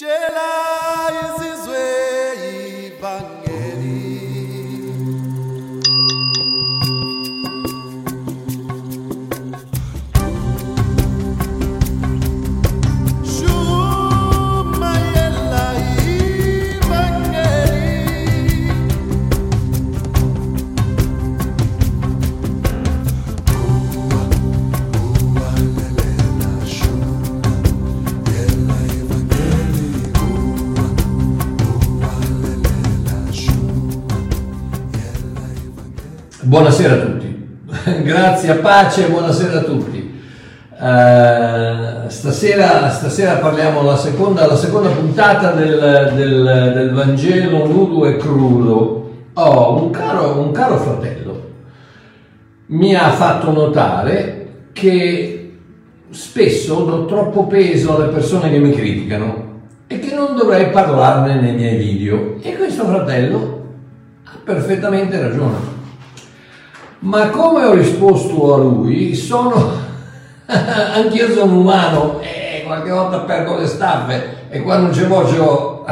Jela. Buonasera a tutti, grazie pace, buonasera a tutti. Uh, stasera, stasera, parliamo la seconda, la seconda puntata del, del, del, Vangelo nudo e crudo. Oh, un un caro fratello mi ha fatto notare che spesso do troppo peso alle persone che mi criticano e che non dovrei parlarne nei miei video. E questo fratello ha perfettamente ragione. Ma come ho risposto a lui, sono... anch'io sono umano. E qualche volta perdo le staffe. E quando c'è voce ho...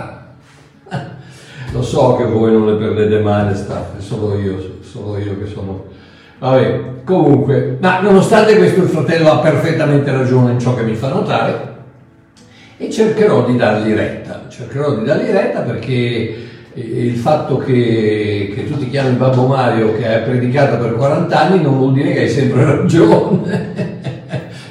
Lo so che voi non le perdete mai le staffe, solo io, solo io che sono... Vabbè, comunque, ma nonostante questo il fratello ha perfettamente ragione in ciò che mi fa notare. E cercherò di dargli retta, cercherò di dargli retta perché il fatto che, che, tu ti chiami Babbo Mario che hai predicato per 40 anni non vuol dire che hai sempre ragione.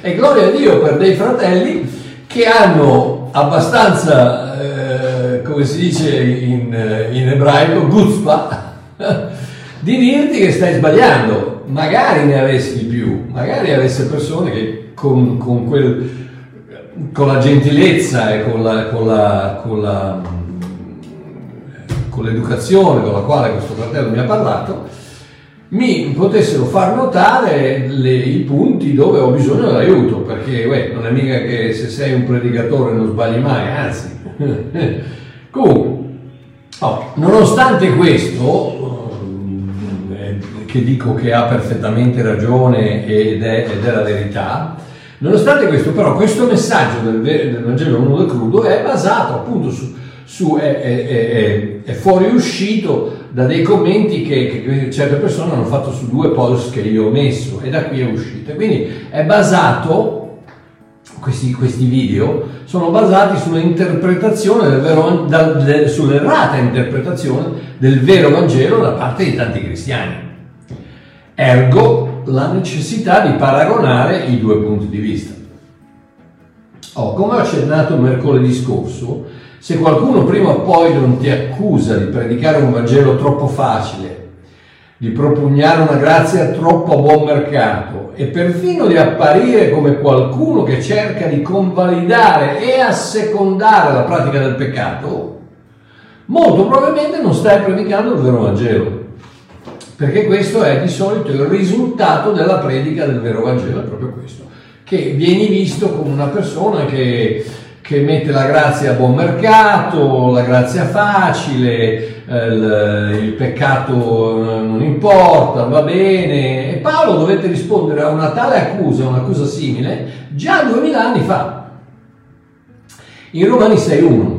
e gloria a Dio per dei fratelli che hanno abbastanza, eh, come si dice in, in ebraico, guzpa, di dirti che stai sbagliando. Magari ne avessi di più, magari avesse persone che con, con, quel, con la gentilezza e con la, con la, con la con l'educazione con la quale questo fratello mi ha parlato, mi potessero far notare le, i punti dove ho bisogno d'aiuto, perché uè, non è mica che se sei un predicatore non sbagli mai, anzi. Comunque, oh, nonostante questo, eh, che dico che ha perfettamente ragione ed è, ed è la verità, nonostante questo però questo messaggio del, del Vangelo nudo e crudo è basato appunto su, su, è, è, è, fuoriuscito da dei commenti che, che, certe persone hanno fatto su due post che io ho messo e da qui è uscito. Quindi è basato, questi, questi video sono basati sull'interpretazione del vero, da, de, sull'errata interpretazione del vero Vangelo da parte di tanti cristiani. Ergo la necessità di paragonare i due punti di vista. Oh, come ho accennato mercoledì scorso, se qualcuno prima o poi non ti accusa di predicare un Vangelo troppo facile, di propugnare una grazia troppo a buon mercato e perfino di apparire come qualcuno che cerca di convalidare e assecondare la pratica del peccato, molto probabilmente non stai predicando il vero Vangelo. Perché questo è di solito il risultato della predica del vero Vangelo, è proprio questo, che vieni visto come una persona che che mette la grazia a buon mercato, la grazia facile, eh, il, peccato non importa, va bene. E Paolo dovette rispondere a una tale accusa, un'accusa simile, già duemila anni fa, in Romani 6.1.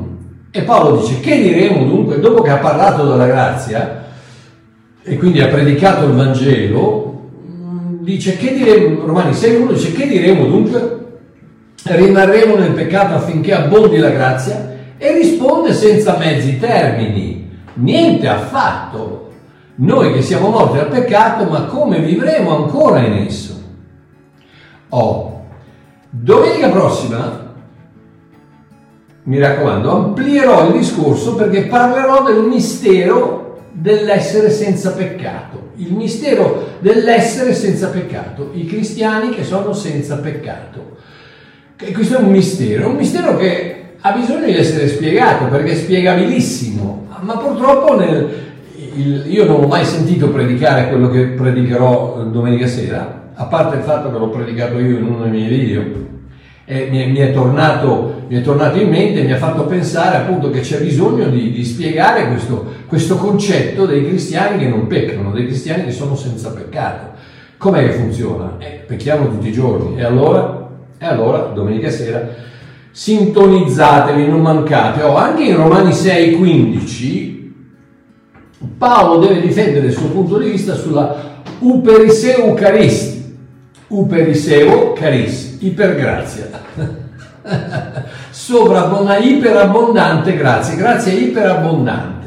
E Paolo dice, che diremo dunque, dopo che ha parlato della grazia, e quindi ha predicato il Vangelo, dice, che diremo, Romani 6.1 dice, che diremo dunque? Rimarremo nel peccato affinché abbondi la grazia? E risponde senza mezzi termini, niente affatto. Noi che siamo morti al peccato, ma come vivremo ancora in esso? Oh, domenica prossima, mi raccomando, amplierò il discorso perché parlerò del mistero dell'essere senza peccato. Il mistero dell'essere senza peccato, i cristiani che sono senza peccato. E questo è un mistero, un mistero che ha bisogno di essere spiegato perché è spiegabilissimo, ma purtroppo nel, il, io non ho mai sentito predicare quello che predicherò domenica sera, a parte il fatto che l'ho predicato io in uno dei miei video. E mi, è, mi, è tornato, mi, è, tornato, in mente e mi ha fatto pensare appunto che c'è bisogno di, di spiegare questo, questo, concetto dei cristiani che non peccano, dei cristiani che sono senza peccato. Com'è che funziona? Eh, pecchiamo tutti i giorni e allora e allora, domenica sera, sintonizzatevi, non mancate. Oh, anche in Romani 6,15 Paolo deve difendere il suo punto di vista sulla uperiseu caris, uperiseo caris, ipergrazia. Sovrabbonda, iperabbondante grazia, grazia iperabbondante.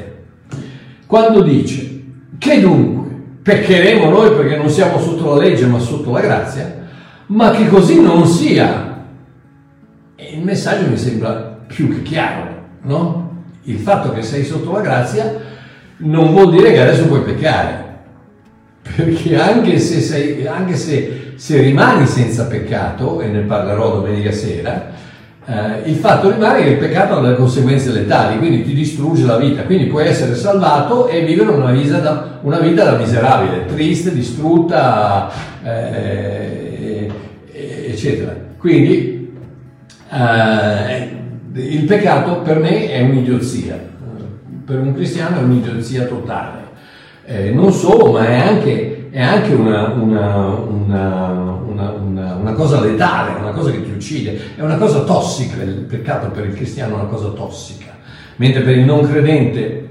Quando dice che dunque peccheremo noi perché non siamo sotto la legge ma sotto la grazia, ma che così non sia. E il messaggio mi sembra più che chiaro, no? Il fatto che sei sotto la grazia non vuol dire che adesso puoi peccare, perché anche se, sei, anche se, se rimani senza peccato, e ne parlerò domenica sera, eh, il fatto rimane che il peccato ha delle conseguenze letali, quindi ti distrugge la vita, quindi puoi essere salvato e vivere una vita da, una vita da miserabile, triste, distrutta, eh, eccetera. Quindi eh, il peccato per me è un'idiozia per un cristiano è un'idiozia totale. Eh, non solo, ma è anche, è anche una, una, una, una, cosa letale, una cosa che ti uccide, è una cosa tossica, il peccato per il cristiano è una cosa tossica, mentre per il non credente eh,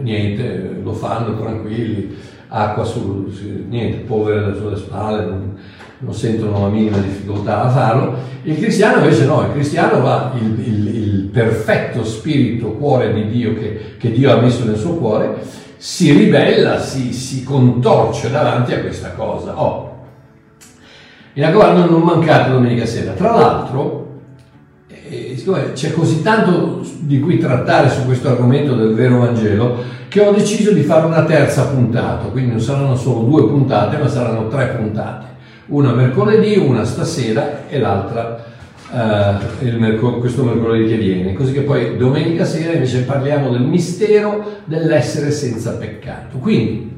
niente, lo fanno tranquilli, acqua su, niente, polvere sulle spalle, non, non sentono la minima difficoltà a farlo. Il cristiano invece no, il cristiano va, il, il, il perfetto spirito, cuore di Dio che, che, Dio ha messo nel suo cuore, si ribella, si, si contorce davanti a questa cosa. Oh. Mi raccomando, non mancate domenica sera. Tra l'altro, eh, c'è così tanto di cui trattare su questo argomento del vero Vangelo che ho deciso di fare una terza puntata, quindi non saranno solo due puntate, ma saranno tre puntate una mercoledì, una stasera e l'altra uh, mercol- questo mercoledì che viene, così che poi domenica sera invece parliamo del mistero dell'essere senza peccato. Quindi,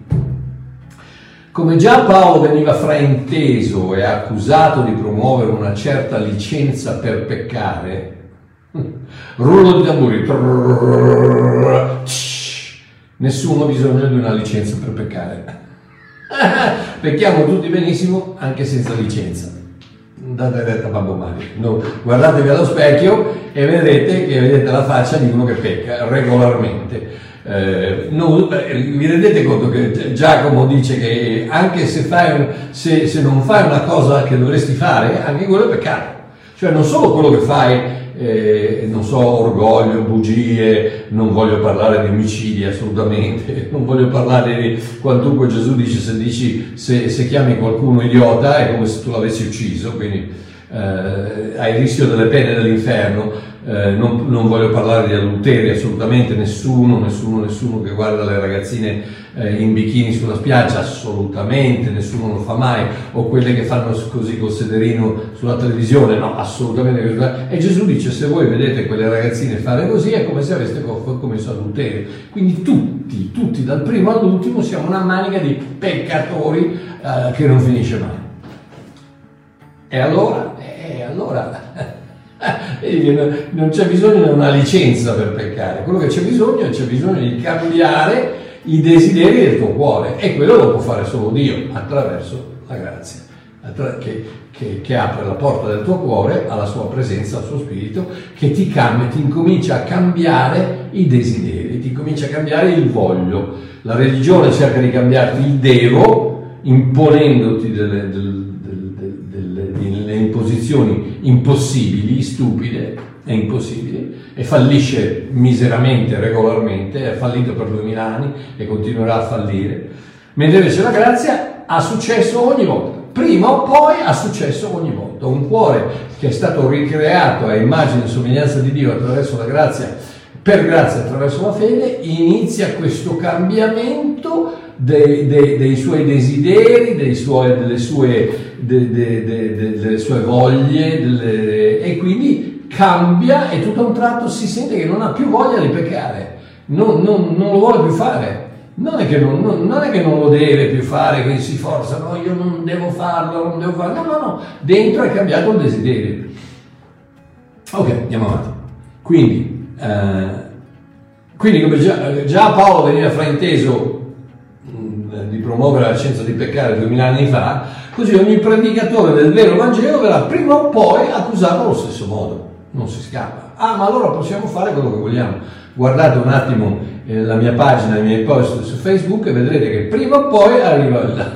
come già Paolo veniva frainteso e accusato di promuovere una certa licenza per peccare, rullo di tamburi, nessuno ha bisogno di una licenza per peccare. Pecchiamo tutti benissimo anche senza licenza. Date retta a Babbo Mario. No, guardatevi allo specchio e vedrete che vedete la faccia di uno che pecca regolarmente. Eh, no, vi rendete conto che Giacomo dice che anche se, un, se, se non fai una cosa che dovresti fare, anche quello è peccato. Cioè non solo quello che fai eh, non so, orgoglio, bugie, non voglio parlare di omicidi assolutamente, non voglio parlare di quantunque Gesù dice se dici se, se chiami qualcuno idiota è come se tu l'avessi ucciso, quindi eh, hai il rischio delle pene dell'inferno. Eh, non, non, voglio parlare di adulteri, assolutamente nessuno, nessuno, nessuno che guarda le ragazzine eh, in bikini sulla spiaggia, assolutamente, nessuno lo fa mai, o quelle che fanno così col sederino sulla televisione, no, assolutamente. E Gesù dice, se voi vedete quelle ragazzine fare così è come se aveste commesso adulterio. Quindi tutti, tutti, dal primo all'ultimo, siamo una manica di peccatori eh, che non finisce mai. E allora, e allora non c'è bisogno di una licenza per peccare, quello che c'è bisogno è c'è bisogno di cambiare i desideri del tuo cuore e quello lo può fare solo Dio attraverso la grazia, che, che, che, apre la porta del tuo cuore alla sua presenza, al suo spirito, che ti cambia, ti incomincia a cambiare i desideri, ti incomincia a cambiare il voglio. La religione cerca di cambiarti il devo, imponendoti delle, delle delle imposizioni impossibili, stupide e impossibili, e fallisce miseramente, regolarmente, è fallito per duemila anni e continuerà a fallire, mentre invece la grazia ha successo ogni volta. Prima o poi ha successo ogni volta. Un cuore che è stato ricreato a immagine e somiglianza di Dio attraverso la grazia, per grazia attraverso la fede, inizia questo cambiamento dei, dei, dei suoi desideri, suoi, delle, sue, de, de, de, delle, sue, voglie delle, e quindi cambia e tutto a un tratto si sente che non ha più voglia di peccare, non, non, non lo vuole più fare. Non è, non, non è, che non, lo deve più fare, quindi si forza, no, io non devo farlo, non devo farlo, no, no, no, dentro è cambiato il desiderio. Ok, andiamo avanti. Quindi, eh, quindi come già, già Paolo veniva frainteso di promuovere la scienza di peccare duemila anni fa, così ogni predicatore del vero Vangelo verrà prima o poi accusato allo stesso modo. Non si scappa. Ah, ma allora possiamo fare quello che vogliamo. Guardate un attimo eh, la mia pagina, i miei post su Facebook e vedrete che prima o poi arriva la,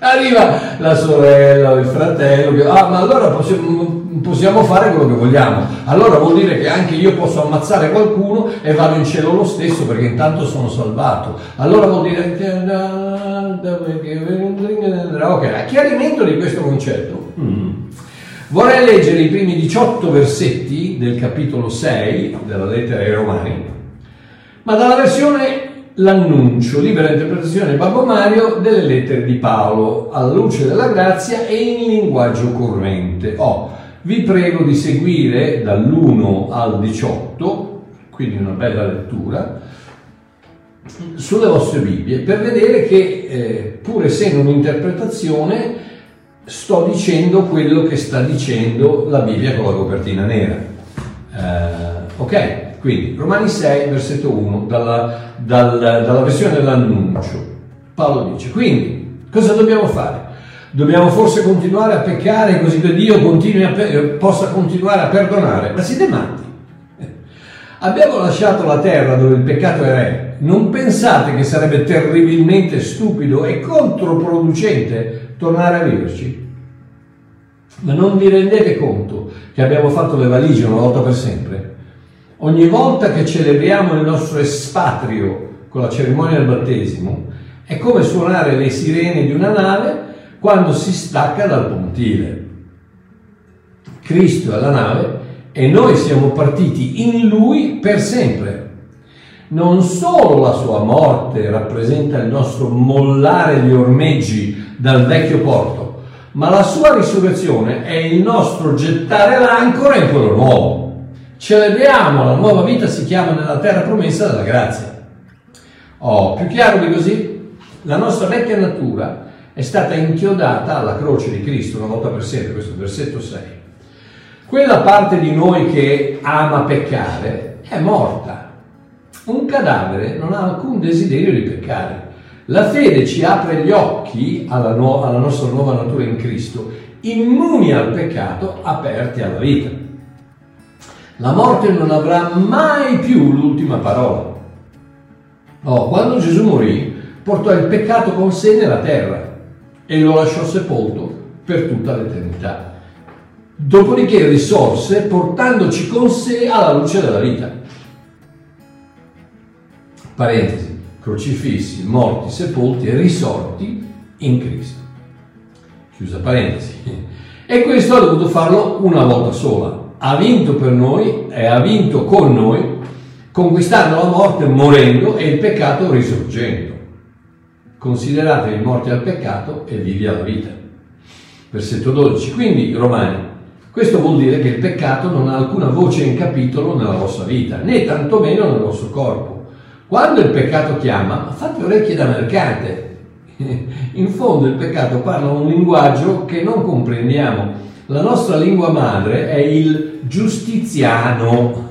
arriva la sorella il fratello che, ah ma allora possiamo, possiamo, fare quello che vogliamo allora vuol dire che anche io posso ammazzare qualcuno e vado in cielo lo stesso perché intanto sono salvato allora vuol dire che ok chiarimento di questo concetto mm. Vorrei leggere i primi 18 versetti del capitolo 6 della lettera ai Romani ma dalla versione l'annuncio, libera interpretazione Babbo Mario delle lettere di Paolo alla luce della grazia e in linguaggio corrente. Oh, vi prego di seguire dall'1 al 18, quindi una bella lettura, sulle vostre Bibbie per vedere che eh, pur essendo un'interpretazione sto dicendo quello che sta dicendo la Bibbia con la copertina nera. Eh, ok? Quindi Romani 6, versetto 1, dalla, dal, dalla versione dell'annuncio, Paolo dice, quindi cosa dobbiamo fare? Dobbiamo forse continuare a peccare così che Dio pe- possa continuare a perdonare? Ma siete matti? Abbiamo lasciato la terra dove il peccato è re. Non pensate che sarebbe terribilmente stupido e controproducente tornare a viverci? Ma non vi rendete conto che abbiamo fatto le valigie una volta per sempre? Ogni volta che celebriamo il nostro espatrio con la cerimonia del battesimo, è come suonare le sirene di una nave quando si stacca dal pontile. Cristo è la nave e noi siamo partiti in Lui per sempre. Non solo la sua morte rappresenta il nostro mollare gli ormeggi dal vecchio porto, ma la sua risurrezione è il nostro gettare l'ancora in quello nuovo. Celebriamo la nuova vita, si chiama nella terra promessa della grazia. Oh, più chiaro di così? La nostra vecchia natura è stata inchiodata alla croce di Cristo una volta per sempre, questo versetto 6. Quella parte di noi che ama peccare è morta. Un cadavere non ha alcun desiderio di peccare. La fede ci apre gli occhi alla, nu- alla nostra nuova natura in Cristo, immuni al peccato, aperti alla vita. La morte non avrà mai più l'ultima parola. Oh, quando Gesù morì, portò il peccato con sé nella terra e lo lasciò sepolto per tutta l'eternità. Dopodiché risorse portandoci con sé alla luce della vita. Parentesi, crocifissi, morti, sepolti e risorti in Cristo. Chiusa parentesi. E questo ha dovuto farlo una volta sola, ha vinto per noi e ha vinto con noi, conquistando la morte morendo e il peccato risorgendo. Consideratevi morti al peccato e vivi alla vita. Versetto 12. Quindi, Romani, questo vuol dire che il peccato non ha alcuna voce in capitolo nella vostra vita, né tantomeno nel vostro corpo. Quando il peccato chiama, fate orecchie da mercante. In fondo il peccato parla un linguaggio che non comprendiamo. La nostra lingua madre è il giustiziano.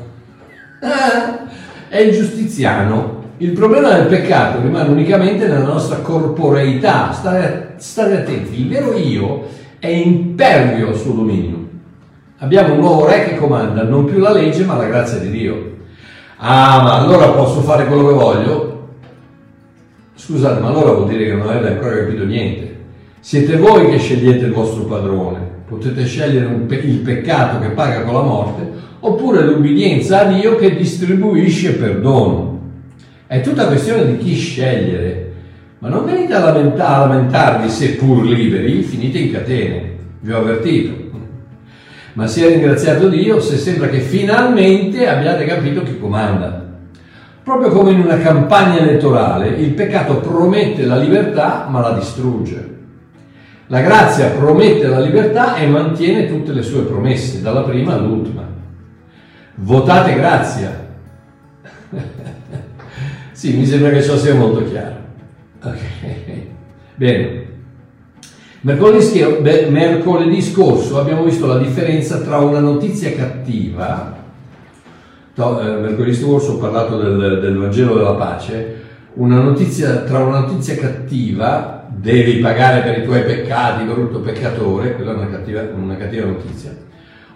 Ah, è il giustiziano. Il problema del peccato rimane unicamente nella nostra corporeità. State, state attenti, il vero io è impervio al suo dominio. Abbiamo un nuovo re che comanda non più la legge ma la grazia di Dio. Ah, ma allora posso fare quello che voglio? Scusate, ma allora vuol dire che non avete ancora capito niente. Siete voi che scegliete il vostro padrone. Potete scegliere pe- il peccato che paga con la morte oppure l'ubbidienza a Dio che distribuisce perdono. È tutta questione di chi scegliere. Ma non venite a, lamenta- a lamentarvi se pur liberi finite in catene. Vi ho avvertito. Ma sia ringraziato Dio se sembra che finalmente abbiate capito chi comanda. Proprio come in una campagna elettorale, il peccato promette la libertà ma la distrugge. La grazia promette la libertà e mantiene tutte le sue promesse, dalla prima all'ultima. Votate grazia. sì, mi sembra che ciò sia molto chiaro. Ok, bene. Mercoledì, scorso abbiamo visto la differenza tra una notizia cattiva, eh, mercoledì scorso ho parlato del, del Vangelo della pace, una notizia, tra una notizia cattiva devi pagare per i tuoi peccati, brutto peccatore, quella è una cattiva, una cattiva notizia.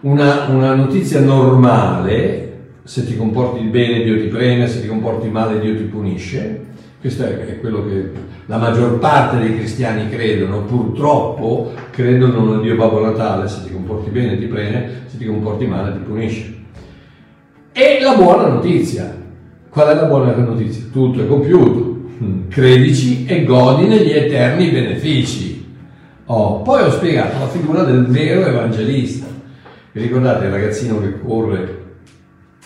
una, una notizia normale, se ti comporti bene Dio ti premia, se ti comporti male Dio ti punisce, questo è quello che la maggior parte dei cristiani credono, purtroppo credono nel Dio Babbo Natale, se ti comporti bene ti premia, se ti comporti male ti punisce. E la buona notizia, qual è la buona notizia? Tutto è compiuto, credici e godi negli eterni benefici. Oh, poi ho spiegato la figura del vero evangelista. Vi ricordate il ragazzino che corre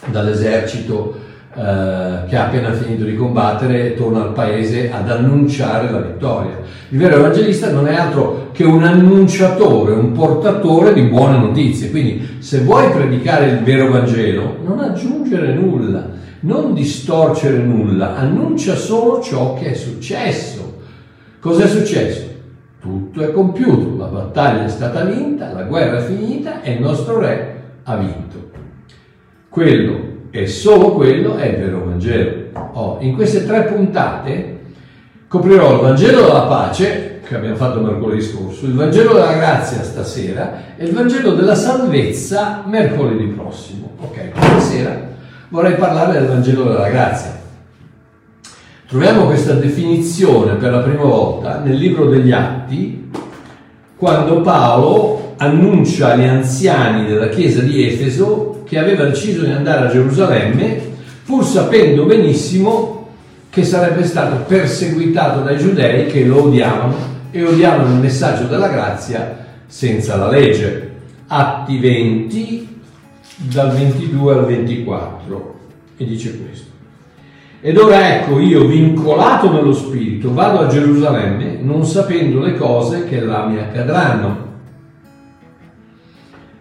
dall'esercito eh, che ha appena finito di combattere torna al paese ad annunciare la vittoria? Il vero evangelista non è altro che un annunciatore, un portatore di buone notizie. Quindi se vuoi predicare il vero Vangelo, non aggiungere nulla non distorcere nulla, annuncia solo ciò che è successo. Cos'è successo? Tutto è compiuto, la battaglia è stata vinta, la guerra è finita e il nostro re ha vinto. Quello e solo quello è il vero Vangelo. Oh, in queste tre puntate coprirò il Vangelo della pace, che abbiamo fatto mercoledì scorso, il Vangelo della grazia stasera e il Vangelo della salvezza mercoledì prossimo. Ok, questa sera vorrei parlare del Vangelo della grazia. Troviamo questa definizione per la prima volta nel libro degli Atti, quando Paolo annuncia agli anziani della chiesa di Efeso che aveva deciso di andare a Gerusalemme, pur sapendo benissimo che sarebbe stato perseguitato dai giudei che lo odiavano e odiavano il messaggio della grazia senza la legge. Atti 20, dal 22 al 24 e dice questo. Ed ora ecco io, vincolato nello Spirito, vado a Gerusalemme non sapendo le cose che là mi accadranno,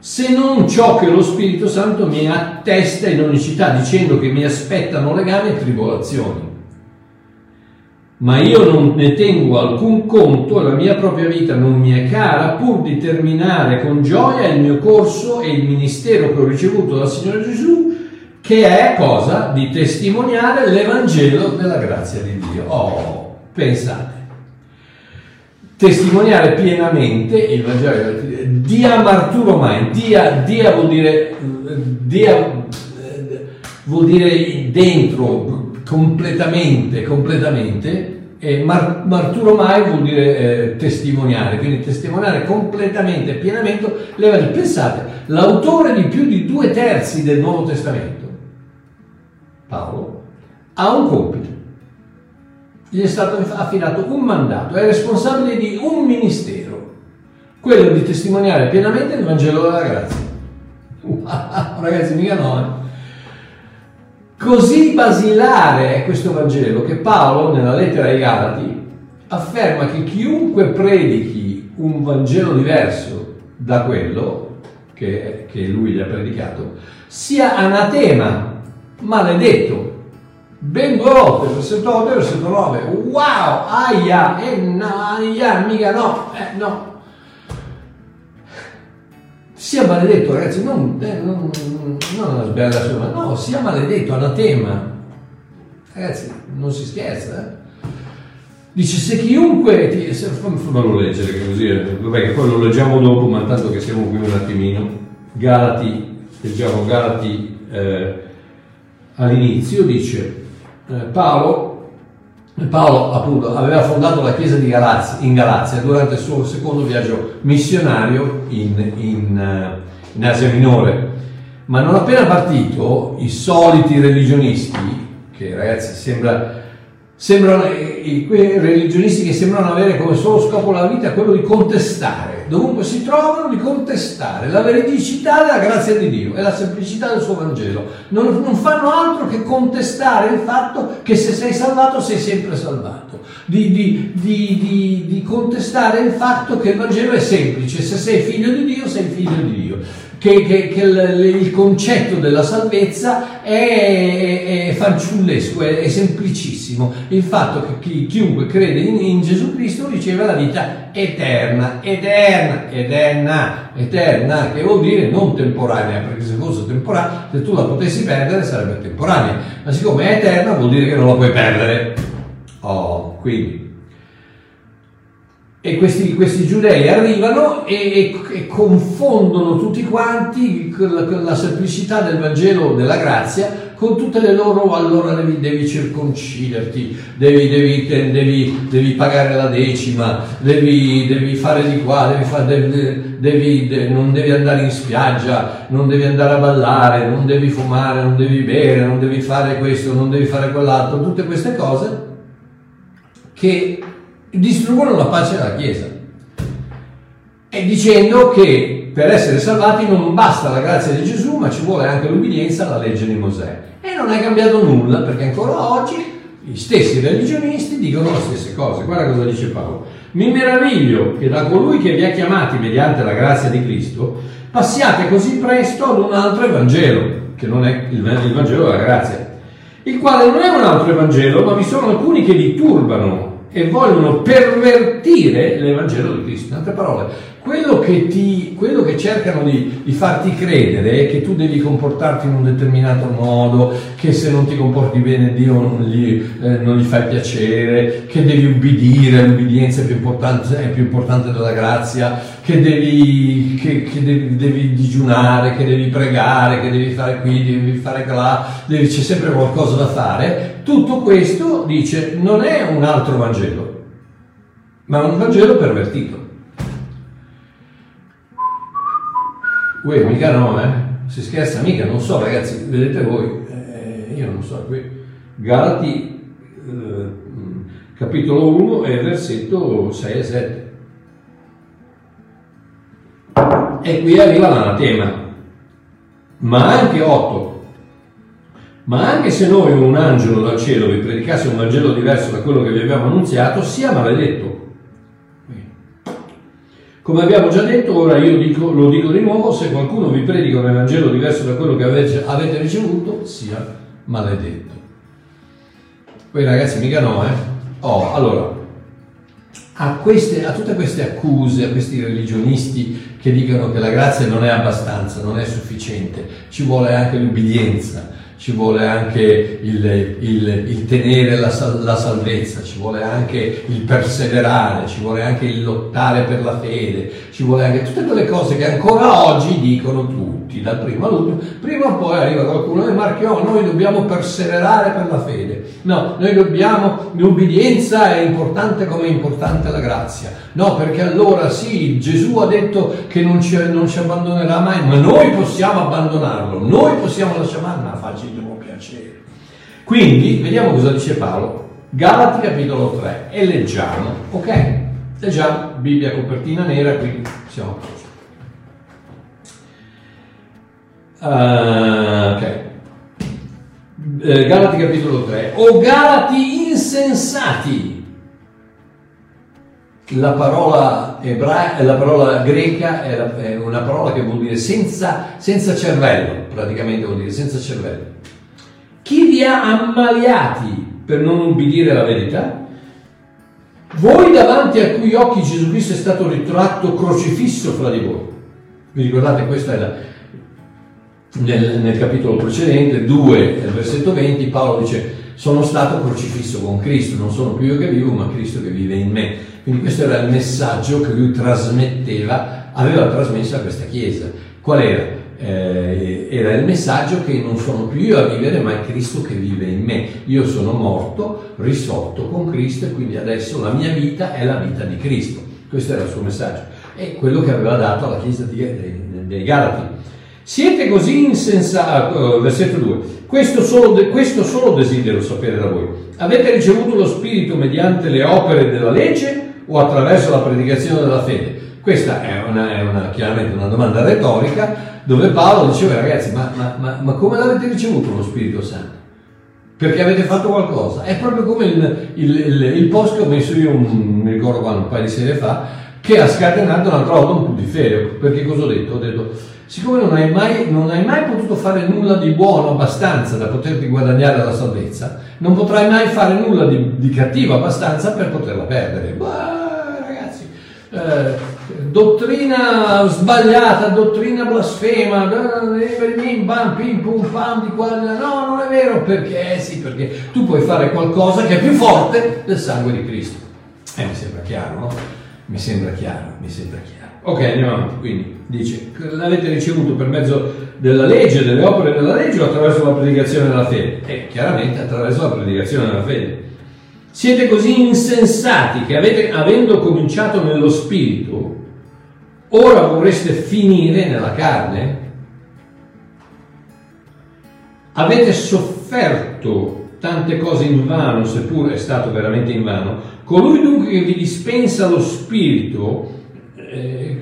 se non ciò che lo Spirito Santo mi attesta in ogni città, dicendo che mi aspettano legami e tribolazioni ma io non ne tengo alcun conto, la mia propria vita non mi è cara, pur di terminare con gioia il mio corso e il ministero che ho ricevuto dal Signore Gesù, che è cosa? Di testimoniare l'Evangelo della grazia di Dio. Oh, pensate. Testimoniare pienamente il Vangelo dia marturo mai, dia, dia vuol dire, dia, vuol dire dentro, completamente, completamente, e mar- marturo mai vuol dire eh, testimoniare, quindi testimoniare completamente, pienamente l'Evangelo. Pensate, l'autore di più di due terzi del Nuovo Testamento, Paolo, ha un compito. Gli è stato affidato un mandato, è responsabile di un ministero, quello di testimoniare pienamente il Vangelo della grazia. Wow, ragazzi, mica no, eh? Così basilare è questo Vangelo che Paolo, nella lettera ai Galati, afferma che chiunque predichi un Vangelo diverso da quello che, che lui gli ha predicato, sia anatema, maledetto. Ben due volte, versetto 8 e versetto 9. Wow, aia, e eh, no, aia, mica no, eh, no, sia maledetto, ragazzi, non, eh, non, non una sberla no, sia maledetto, anatema. Ragazzi, non si scherza. Eh? Dice, se chiunque ti... Fammelo leggere così, eh, vabbè che poi lo leggiamo dopo, ma tanto che siamo qui un attimino. Galati, leggiamo Galati eh, all'inizio, dice Paolo Paolo appunto aveva fondato la chiesa Galazia, in Galazia durante il suo secondo viaggio missionario in, in, eh, in Asia Minore, ma non appena partito i soliti religionisti, che ragazzi sembra sembrano quei religionisti che sembrano avere come solo scopo la vita quello di contestare, dovunque si trovano, di contestare la veridicità della grazia di Dio e la semplicità del suo Vangelo. Non, non fanno altro che contestare il fatto che se sei salvato sei sempre salvato, di, di, di, di contestare il fatto che il Vangelo è semplice, se sei figlio di Dio sei figlio di Dio che, che, che il, il, concetto della salvezza è, è, fanciullesco, è, è, semplicissimo. Il fatto che chi, chiunque crede in, in, Gesù Cristo riceve la vita eterna, eterna, eterna, eterna, che vuol dire non temporanea, perché se fosse temporanea, se tu la potessi perdere sarebbe temporanea, ma siccome è eterna vuol dire che non la puoi perdere. Oh, quindi e questi, questi, giudei arrivano e, e, e, confondono tutti quanti la, la, semplicità del Vangelo della grazia con tutte le loro, allora devi, devi circonciderti, devi, devi, devi, pagare la decima, devi, fare di qua, fare, non devi andare in spiaggia, non devi andare a ballare, non devi fumare, non devi bere, non devi fare questo, non devi fare quell'altro, tutte queste cose che distruggono la pace della Chiesa. E dicendo che per essere salvati non basta la grazia di Gesù, ma ci vuole anche l'ubbidienza alla legge di Mosè. E non è cambiato nulla, perché ancora oggi gli stessi religionisti dicono le stesse cose. Guarda cosa dice Paolo. Mi meraviglio che da colui che vi ha chiamati mediante la grazia di Cristo passiate così presto ad un altro Evangelo, che non è il Vangelo della grazia, il quale non è un altro Evangelo, ma vi sono alcuni che vi turbano e vogliono pervertire l'Evangelo di Cristo. In altre parole, quello che, ti, quello che cercano di, di, farti credere è che tu devi comportarti in un determinato modo, che se non ti comporti bene Dio non gli, eh, non gli fai piacere, che devi ubbidire, l'ubbidienza è più importante, è più importante della grazia, che devi, che, che devi, devi, digiunare, che devi pregare, che devi fare qui, devi fare là, devi, c'è sempre qualcosa da fare. Tutto questo, dice, non è un altro Vangelo, ma un Vangelo pervertito. Uè, mica no, eh? Si scherza mica, non so ragazzi, vedete voi, eh, io non so, qui, Galati, eh, capitolo 1 e versetto 6 e 7. E qui arriva l'anatema, ma anche 8. Ma anche se noi un angelo dal cielo vi predicasse un Vangelo diverso da quello che vi abbiamo annunziato, sia maledetto. Come abbiamo già detto, ora io dico, lo dico di nuovo, se qualcuno vi predica un Evangelo diverso da quello che avete, avete ricevuto, sia maledetto. Poi ragazzi, mica no, eh? Oh, allora, a, queste, a tutte queste accuse, a questi religionisti che dicono che la grazia non è abbastanza, non è sufficiente, ci vuole anche l'ubbidienza, ci vuole anche il, il, il tenere la, la, salvezza, ci vuole anche il perseverare, ci vuole anche il lottare per la fede, ci vuole anche tutte quelle cose che ancora oggi dicono tutti, dal primo all'ultimo. Prima o poi arriva qualcuno e marchiò, noi dobbiamo perseverare per la fede. No, noi dobbiamo, l'ubbidienza è importante come è importante la grazia. No, perché allora sì, Gesù ha detto che non ci, non ci abbandonerà mai, ma noi possiamo abbandonarlo, noi possiamo lasciare, ma facilmente piacere. Quindi, vediamo cosa dice Paolo. Galati capitolo 3 e leggiamo, ok? Leggiamo, Bibbia copertina nera, quindi siamo a posto. Uh, ok. Eh, Galati capitolo 3. O Galati insensati! La parola, ebra- la parola greca è, una parola che vuol dire senza, senza cervello, praticamente vuol dire senza cervello. Chi vi ha ammaliati per non ubbidire la verità? Voi davanti a cui occhi Gesù Cristo è stato ritratto crocifisso fra di voi. Vi ricordate, questa la, nel, nel, capitolo precedente, 2, nel versetto 20, Paolo dice sono stato crocifisso con Cristo, non sono più io che vivo, ma Cristo che vive in me. Quindi questo era il messaggio che lui trasmetteva, aveva trasmesso a questa Chiesa. Qual era? Eh, era il messaggio che non sono più io a vivere, ma è Cristo che vive in me. Io sono morto, risorto con Cristo e quindi adesso la mia vita è la vita di Cristo. Questo era il suo messaggio. E quello che aveva dato alla Chiesa dei, dei Galati. Siete così insensati, uh, versetto 2, questo solo, questo solo desidero sapere da voi. Avete ricevuto lo Spirito mediante le opere della legge o attraverso la predicazione della fede? Questa è, una, è una, chiaramente una domanda retorica dove Paolo diceva ragazzi ma, ma, ma, ma, come l'avete ricevuto lo Spirito Santo? Perché avete fatto qualcosa? È proprio come il, il, il, il post che ho messo io, un, mi ricordo quando, un paio di sere fa, che ha scatenato un'altra volta un putiferio. Perché cosa ho detto? Ho detto siccome non hai, mai, non hai mai potuto fare nulla di buono abbastanza da poterti guadagnare la salvezza, non potrai mai fare nulla di, di cattivo abbastanza per poterla perdere. Bah, ragazzi, eh, dottrina sbagliata, dottrina blasfema, pim, pum, pam, di qua, no, non è vero, perché eh sì, perché tu puoi fare qualcosa che è più forte del sangue di Cristo. Eh, mi sembra chiaro, no? Mi sembra chiaro, mi sembra chiaro. Ok, andiamo avanti. Quindi dice, l'avete ricevuto per mezzo della legge, delle opere della legge o attraverso la predicazione della fede? E chiaramente attraverso la predicazione della fede. Siete così insensati che avete, avendo cominciato nello spirito, ora vorreste finire nella carne? Avete sofferto tante cose in vano, seppur è stato veramente in vano. Colui dunque che vi dispensa lo spirito, eh,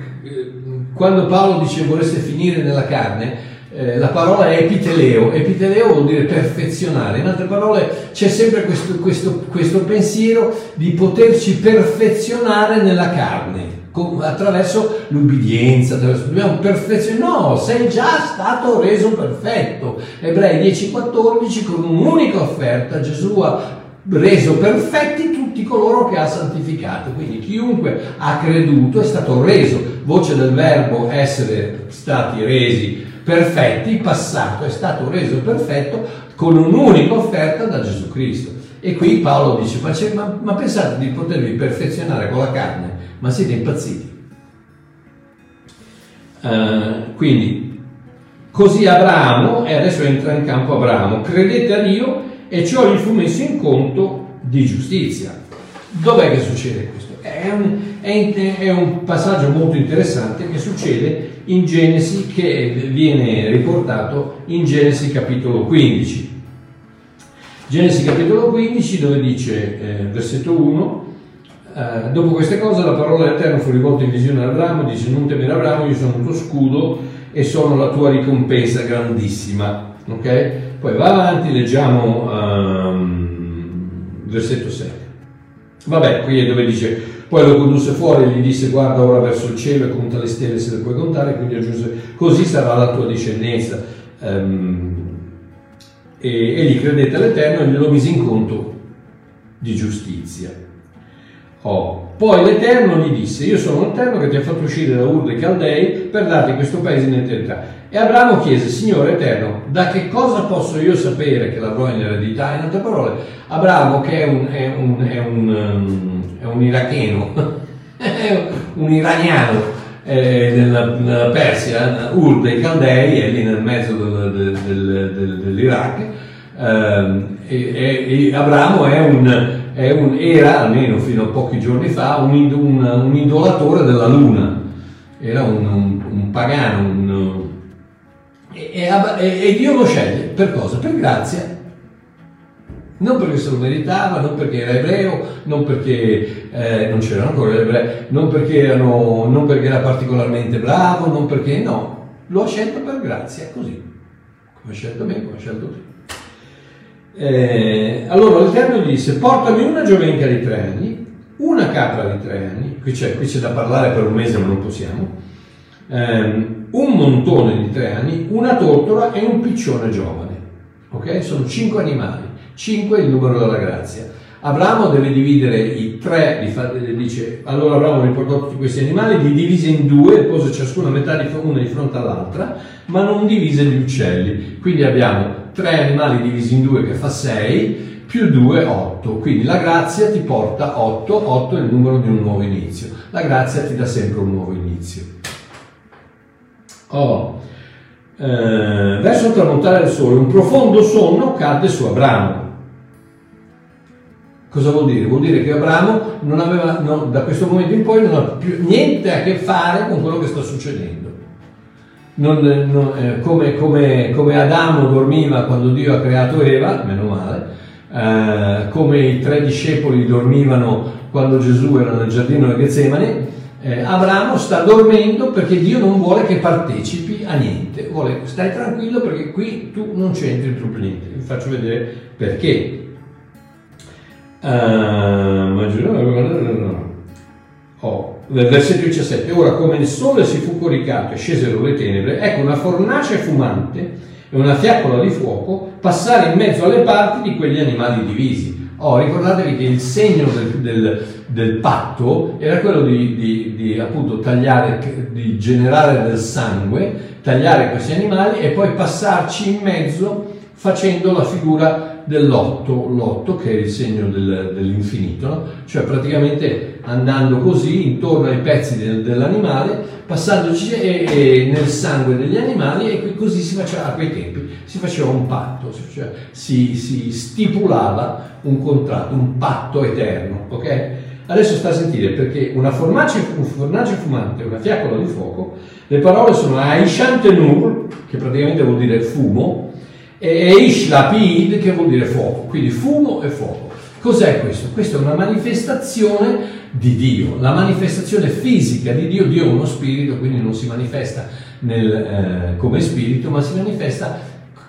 quando Paolo dice vorreste finire nella carne, eh, la parola è epiteleo, epiteleo vuol dire perfezionare, in altre parole c'è sempre questo, questo, questo pensiero di poterci perfezionare nella carne attraverso l'ubbidienza, attraverso, dobbiamo perfezionare, no, sei già stato reso perfetto. Ebrei 10-14 con un'unica offerta Gesù ha reso perfetti tutti coloro che ha santificato. Quindi chiunque ha creduto è stato reso, voce del verbo essere stati resi perfetti, passato è stato reso perfetto con un'unica offerta da Gesù Cristo. E qui Paolo dice, ma, ma, ma pensate di potervi perfezionare con la carne, ma siete impazziti. Uh, quindi, così Abramo, e adesso entra in campo Abramo, credete a Dio e ciò gli fu messo in conto di giustizia. Dov'è che succede questo? È un, è, è un passaggio molto interessante che succede in Genesi, che viene riportato in Genesi capitolo 15. Genesi capitolo 15 dove dice, eh, versetto 1, eh, dopo queste cose la parola dell'Eterno fu rivolta in visione ad Abramo, dice non temere Abramo, io sono il tuo scudo e sono la tua ricompensa grandissima. Ok? Poi va avanti, leggiamo um, versetto 7. Vabbè, qui è dove dice, poi lo condusse fuori e gli disse guarda ora verso il cielo e conta le stelle se le puoi contare, quindi aggiunse, così sarà la tua discendenza. Um, e egli credette all'Eterno e glielo mise in conto di giustizia. Oh. Poi l'Eterno gli disse, io sono l'Eterno che ti ha fatto uscire da Ur dei Caldei per darti questo paese in eredità. E Abramo chiese, Signore Eterno, da che cosa posso io sapere che l'avrò in eredità? In altre parole, Abramo che è un, è un, è un, um, è un iracheno, è un iraniano eh, nella, Persia, Ur dei Caldei, è lì nel mezzo del, del, del, dell'Iraq, eh, e, e Abramo è un un, era, almeno fino a pochi giorni fa, un, un, un idolatore della luna, era un, pagano, e, e, e, Dio lo sceglie per cosa? Per grazia. Non perché se lo meritava, non perché era ebreo, non perché eh, non c'erano ancora gli ebrei, non perché, erano, non perché era particolarmente bravo, non perché no, lo ha scelto per grazia, così. Come ha scelto me, come ha scelto te. Eh, allora l'Eterno gli disse, portami una giovenca di tre anni, una capra di tre anni, qui c'è, qui c'è da parlare per un mese ma non possiamo, ehm, un montone di tre anni, una tortora e un piccione giovane. Ok? Sono cinque animali, cinque è il numero della grazia. Abramo deve dividere i tre, dice, allora Abramo riportò tutti questi animali, li divise in due, pose ciascuna metà di una di fronte all'altra, ma non divise gli uccelli. Quindi abbiamo tre animali divisi in due che fa 6, più 2, 8. Quindi la grazia ti porta 8, 8 è il numero di un nuovo inizio. La grazia ti dà sempre un nuovo inizio. Oh. Eh, verso il tramontare del sole, un profondo sonno cadde su Abramo. Cosa vuol dire? Vuol dire che Abramo non aveva, no, da questo momento in poi non ha più niente a che fare con quello che sta succedendo non, non, eh, come, come, come, Adamo dormiva quando Dio ha creato Eva, meno male, eh, come i tre discepoli dormivano quando Gesù era nel giardino del Getsemane, eh, Abramo sta dormendo perché Dio non vuole che partecipi a niente, vuole stai tranquillo perché qui tu non c'entri proprio niente. Vi faccio vedere perché. Uh, oh versetto 17, ora come il sole si fu coricato e scesero le tenebre, ecco una fornace fumante e una fiaccola di fuoco passare in mezzo alle parti di quegli animali divisi. Oh, ricordatevi che il segno del, del, del patto era quello di, di, di, appunto tagliare, di generare del sangue, tagliare questi animali e poi passarci in mezzo facendo la figura dell'otto, l'otto che è il segno del, dell'infinito, no? cioè praticamente andando così intorno ai pezzi del, dell'animale, passandoci e, e nel sangue degli animali e così si faceva a quei tempi, si faceva un patto, si, si, si stipulava un contratto, un patto eterno, ok? Adesso sta a sentire perché una fornace, un fornace fumante, una fiaccola di fuoco, le parole sono Aishantenur, che praticamente vuol dire fumo, e Ishlapid, che vuol dire fuoco, quindi fumo e fuoco. Cos'è questo? Questa è una manifestazione di Dio, la manifestazione fisica di Dio. Dio è uno spirito, quindi non si manifesta nel, eh, come spirito, ma si manifesta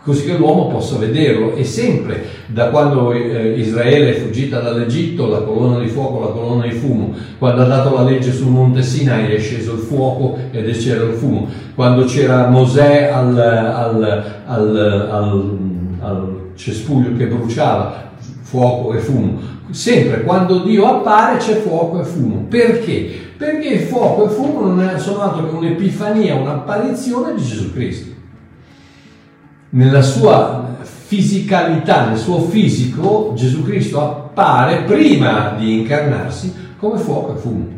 così che l'uomo possa vederlo. E sempre da quando eh, Israele è fuggita dall'Egitto, la colonna di fuoco, la colonna di fumo, quando ha dato la legge sul monte Sinai è sceso il fuoco ed c'era il fumo, quando c'era Mosè al, al, al, al cespuglio che bruciava, fuoco e fumo. Sempre quando Dio appare c'è fuoco e fumo. Perché? Perché fuoco e fumo non sono altro che un'epifania, un'apparizione di Gesù Cristo nella sua fisicalità, nel suo fisico, Gesù Cristo appare prima di incarnarsi come fuoco e fumo.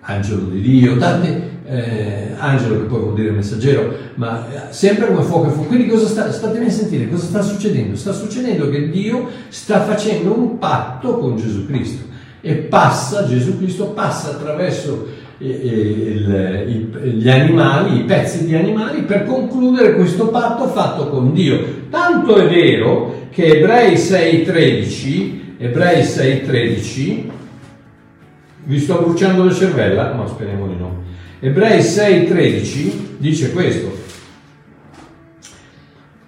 Angelo di Dio, tante, eh, angelo che poi vuol dire messaggero, ma sempre come fuoco e fumo. Quindi cosa sta, statemi a sentire, cosa sta succedendo? Sta succedendo che Dio sta facendo un patto con Gesù Cristo e passa, Gesù Cristo passa attraverso il, gli animali, i pezzi di animali, per concludere questo patto fatto con Dio. Tanto è vero che Ebrei 6.13, Ebrei 6.13, vi sto bruciando la cervella? No, speriamo di no. Ebrei 6.13 dice questo.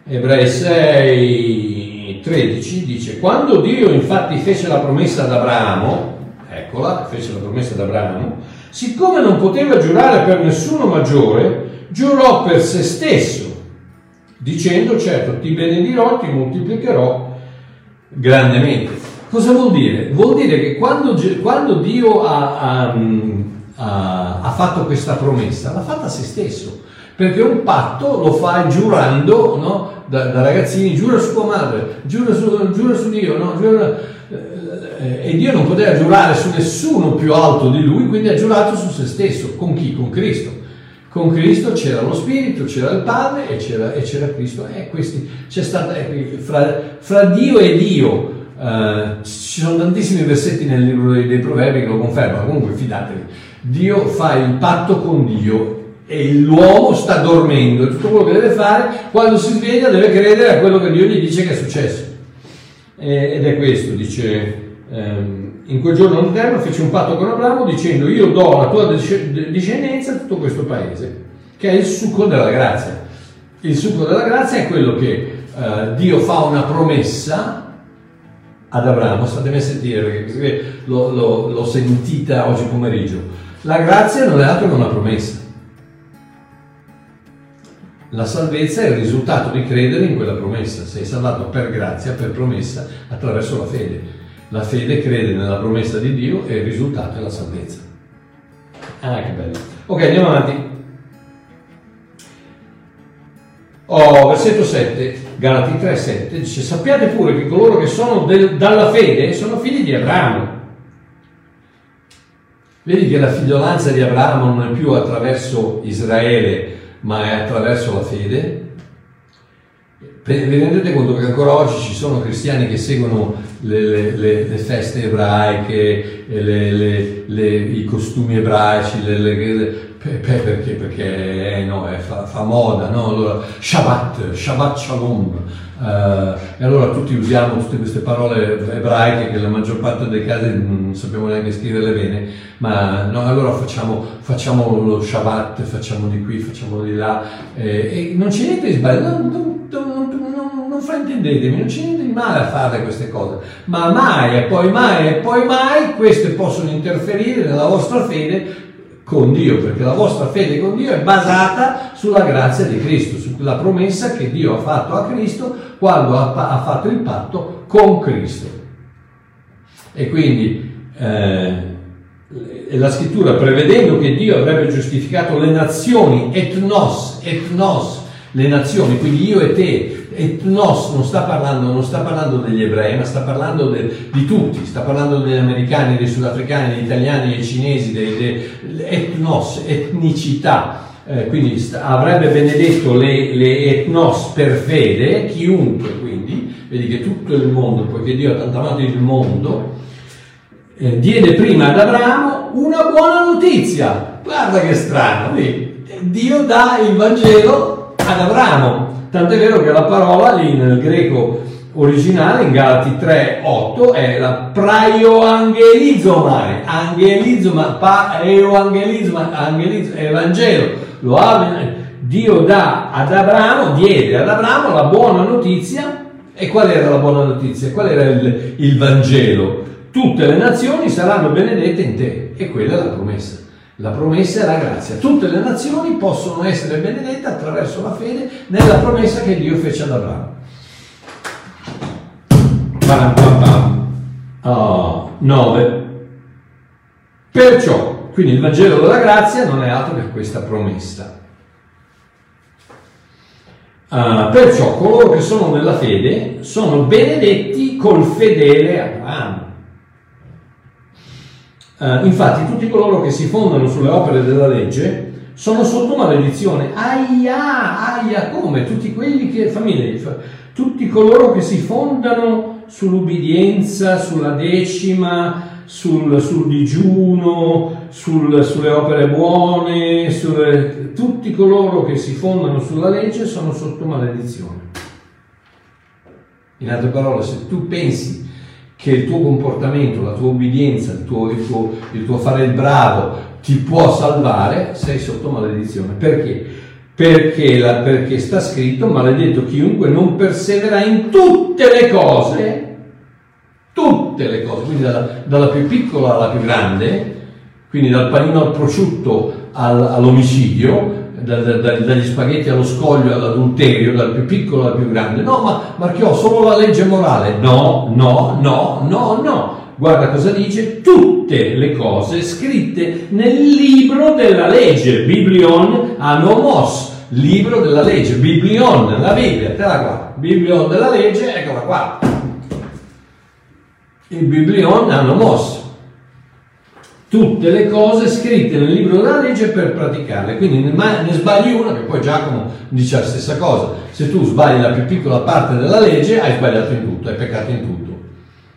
Ebrei 6.13 dice, quando Dio infatti fece la promessa ad Abramo, eccola, fece la promessa ad Abramo, Siccome non poteva giurare per nessuno maggiore, giurò per se stesso, dicendo certo ti benedirò, ti moltiplicherò grandemente. Cosa vuol dire? Vuol dire che quando, quando Dio ha, ha, ha, ha, fatto questa promessa, l'ha fatta a se stesso, perché un patto lo fa giurando, no? da, da, ragazzini, giura su tua madre, giura su, giura su Dio, no? giura, e Dio non poteva giurare su nessuno più alto di lui, quindi ha giurato su se stesso. Con chi? Con Cristo. Con Cristo c'era lo Spirito, c'era il Padre e c'era, e c'era Cristo. E questi, stata, eh, fra, fra, Dio e Dio eh, ci sono tantissimi versetti nel libro dei, dei Proverbi che lo confermano. Comunque fidatevi, Dio fa il patto con Dio e l'uomo sta dormendo. Tutto quello che deve fare, quando si sveglia deve credere a quello che Dio gli dice che è successo. ed è questo, dice in quel giorno l'Eterno fece un patto con Abramo dicendo io do alla tua discendenza tutto questo paese, che è il succo della grazia. Il succo della grazia è quello che eh, Dio fa una promessa ad Abramo, statemi a sentire perché l'ho, l'ho, l'ho sentita oggi pomeriggio. La grazia non è altro che una promessa. La salvezza è il risultato di credere in quella promessa. Sei salvato per grazia, per promessa, attraverso la fede. La fede crede nella promessa di Dio e il risultato è la salvezza. Ah, che bello. Ok, andiamo avanti. Oh, versetto 7, Galati 3, 7, dice sappiate pure che coloro che sono del, dalla fede sono figli di Abramo. Vedi che la figliolanza di Abramo non è più attraverso Israele, ma è attraverso la fede? Vi rendete conto che ancora oggi ci sono cristiani che seguono le, le, le feste ebraiche, le, i costumi ebraici, perché? Perché eh, no, fa, fa, moda, no? Allora, Shabbat, Shabbat Shalom. Uh, e allora tutti usiamo tutte queste parole ebraiche che la maggior parte dei casi non sappiamo neanche scriverle bene, ma no, allora facciamo, facciamo lo Shabbat, facciamo di qui, facciamo di là, eh, e non c'è niente di sbagliato, non, non, non fraintendetemi, non c'è niente di male a fare queste cose, ma mai e poi mai e poi mai queste possono interferire nella vostra fede con Dio, perché la vostra fede con Dio è basata sulla grazia di Cristo, sulla promessa che Dio ha fatto a Cristo quando ha, fatto il patto con Cristo. E quindi eh, la scrittura, prevedendo che Dio avrebbe giustificato le nazioni, etnos, etnos, le nazioni, quindi io e te, etnos non sta parlando, non sta parlando degli ebrei, ma sta parlando de, di tutti, sta parlando degli americani, dei sudafricani, degli italiani, dei cinesi, dei, dei etnos, etnicità. Eh, quindi sta, avrebbe benedetto le, le etnos per fede, chiunque quindi, vedi che tutto il mondo, poiché Dio ha tanto amato il mondo, eh, diede prima ad Abramo una buona notizia. Guarda che strano, vedi? Dio dà il Vangelo ad Abramo. Tant'è vero che la parola lì nel greco originale, in Galati 3, 8, è la praioangelizomai, angelizoma, paeoangelizoma, angelizoma, Evangelo. Lo ha, Dio dà ad Abramo, diede ad Abramo la buona notizia. E qual era la buona notizia? Qual era il, il Vangelo? tutte le nazioni saranno benedette in te. E quella è la promessa. La promessa è la grazia. Tutte le nazioni possono essere benedette attraverso la fede nella promessa che Dio fece ad Abramo. Oh, 9. Perciò, quindi il Vangelo della grazia non è altro che questa promessa. Uh, perciò coloro che sono nella fede sono benedetti col fedele Abramo. Uh, infatti tutti coloro che si fondano sulle opere della legge sono sotto maledizione. Aia, aia, come? Tutti quelli che, famiglie, tutti coloro che si fondano sull'ubbidienza, sulla decima, sul, sul digiuno, sul, sulle opere buone, sulle, tutti coloro che si fondano sulla legge sono sotto maledizione. In altre parole, se tu pensi che il tuo comportamento, la tua obbedienza, il tuo, il tuo, il tuo fare il bravo ti può salvare, sei sotto maledizione. Perché? Perché, la, perché sta scritto maledetto chiunque non persevera in tutte le cose, tutte le cose, quindi dalla, dalla più piccola alla più grande, quindi dal panino al prosciutto al, all'omicidio, da, da, dagli spaghetti allo scoglio all'adulterio, dal più piccolo al più grande. No, ma Marchiò, solo la legge morale. No, no, no, no, no. Guarda cosa dice, tutte le cose scritte nel libro della legge, Biblion Anomos, libro della legge, Biblion, la Bibbia, te la qua, Biblion della legge, eccola qua. Il Biblion Anomos, tutte le cose scritte nel libro della legge per praticarle. Quindi ne sbagli una, che poi Giacomo dice la stessa cosa. Se tu sbagli la più piccola parte della legge, hai sbagliato in tutto, hai peccato in tutto.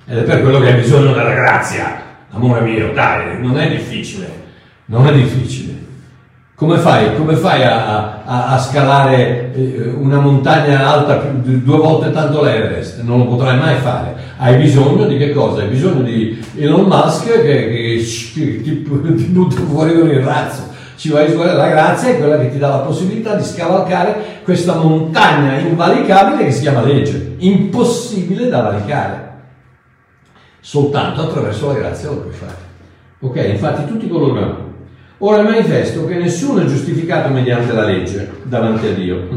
Ed è per quello che hai bisogno della grazia. Amore mio, dai, non è difficile. Non è difficile. Come fai, come fai a, a, a, scalare eh, una montagna alta due volte tanto l'Everest? Non lo potrai mai fare. Hai bisogno di che cosa? Hai bisogno di Elon Musk che, che, che ti, ti butta fuori con il razzo. Ci vai fuori la grazia è quella che ti dà la possibilità di scavalcare questa montagna invalicabile che si chiama legge. Impossibile da valicare. Soltanto attraverso la grazia lo puoi fare. Ok, infatti tutti coloro Ora manifesto che nessuno è giustificato mediante la legge davanti a Dio,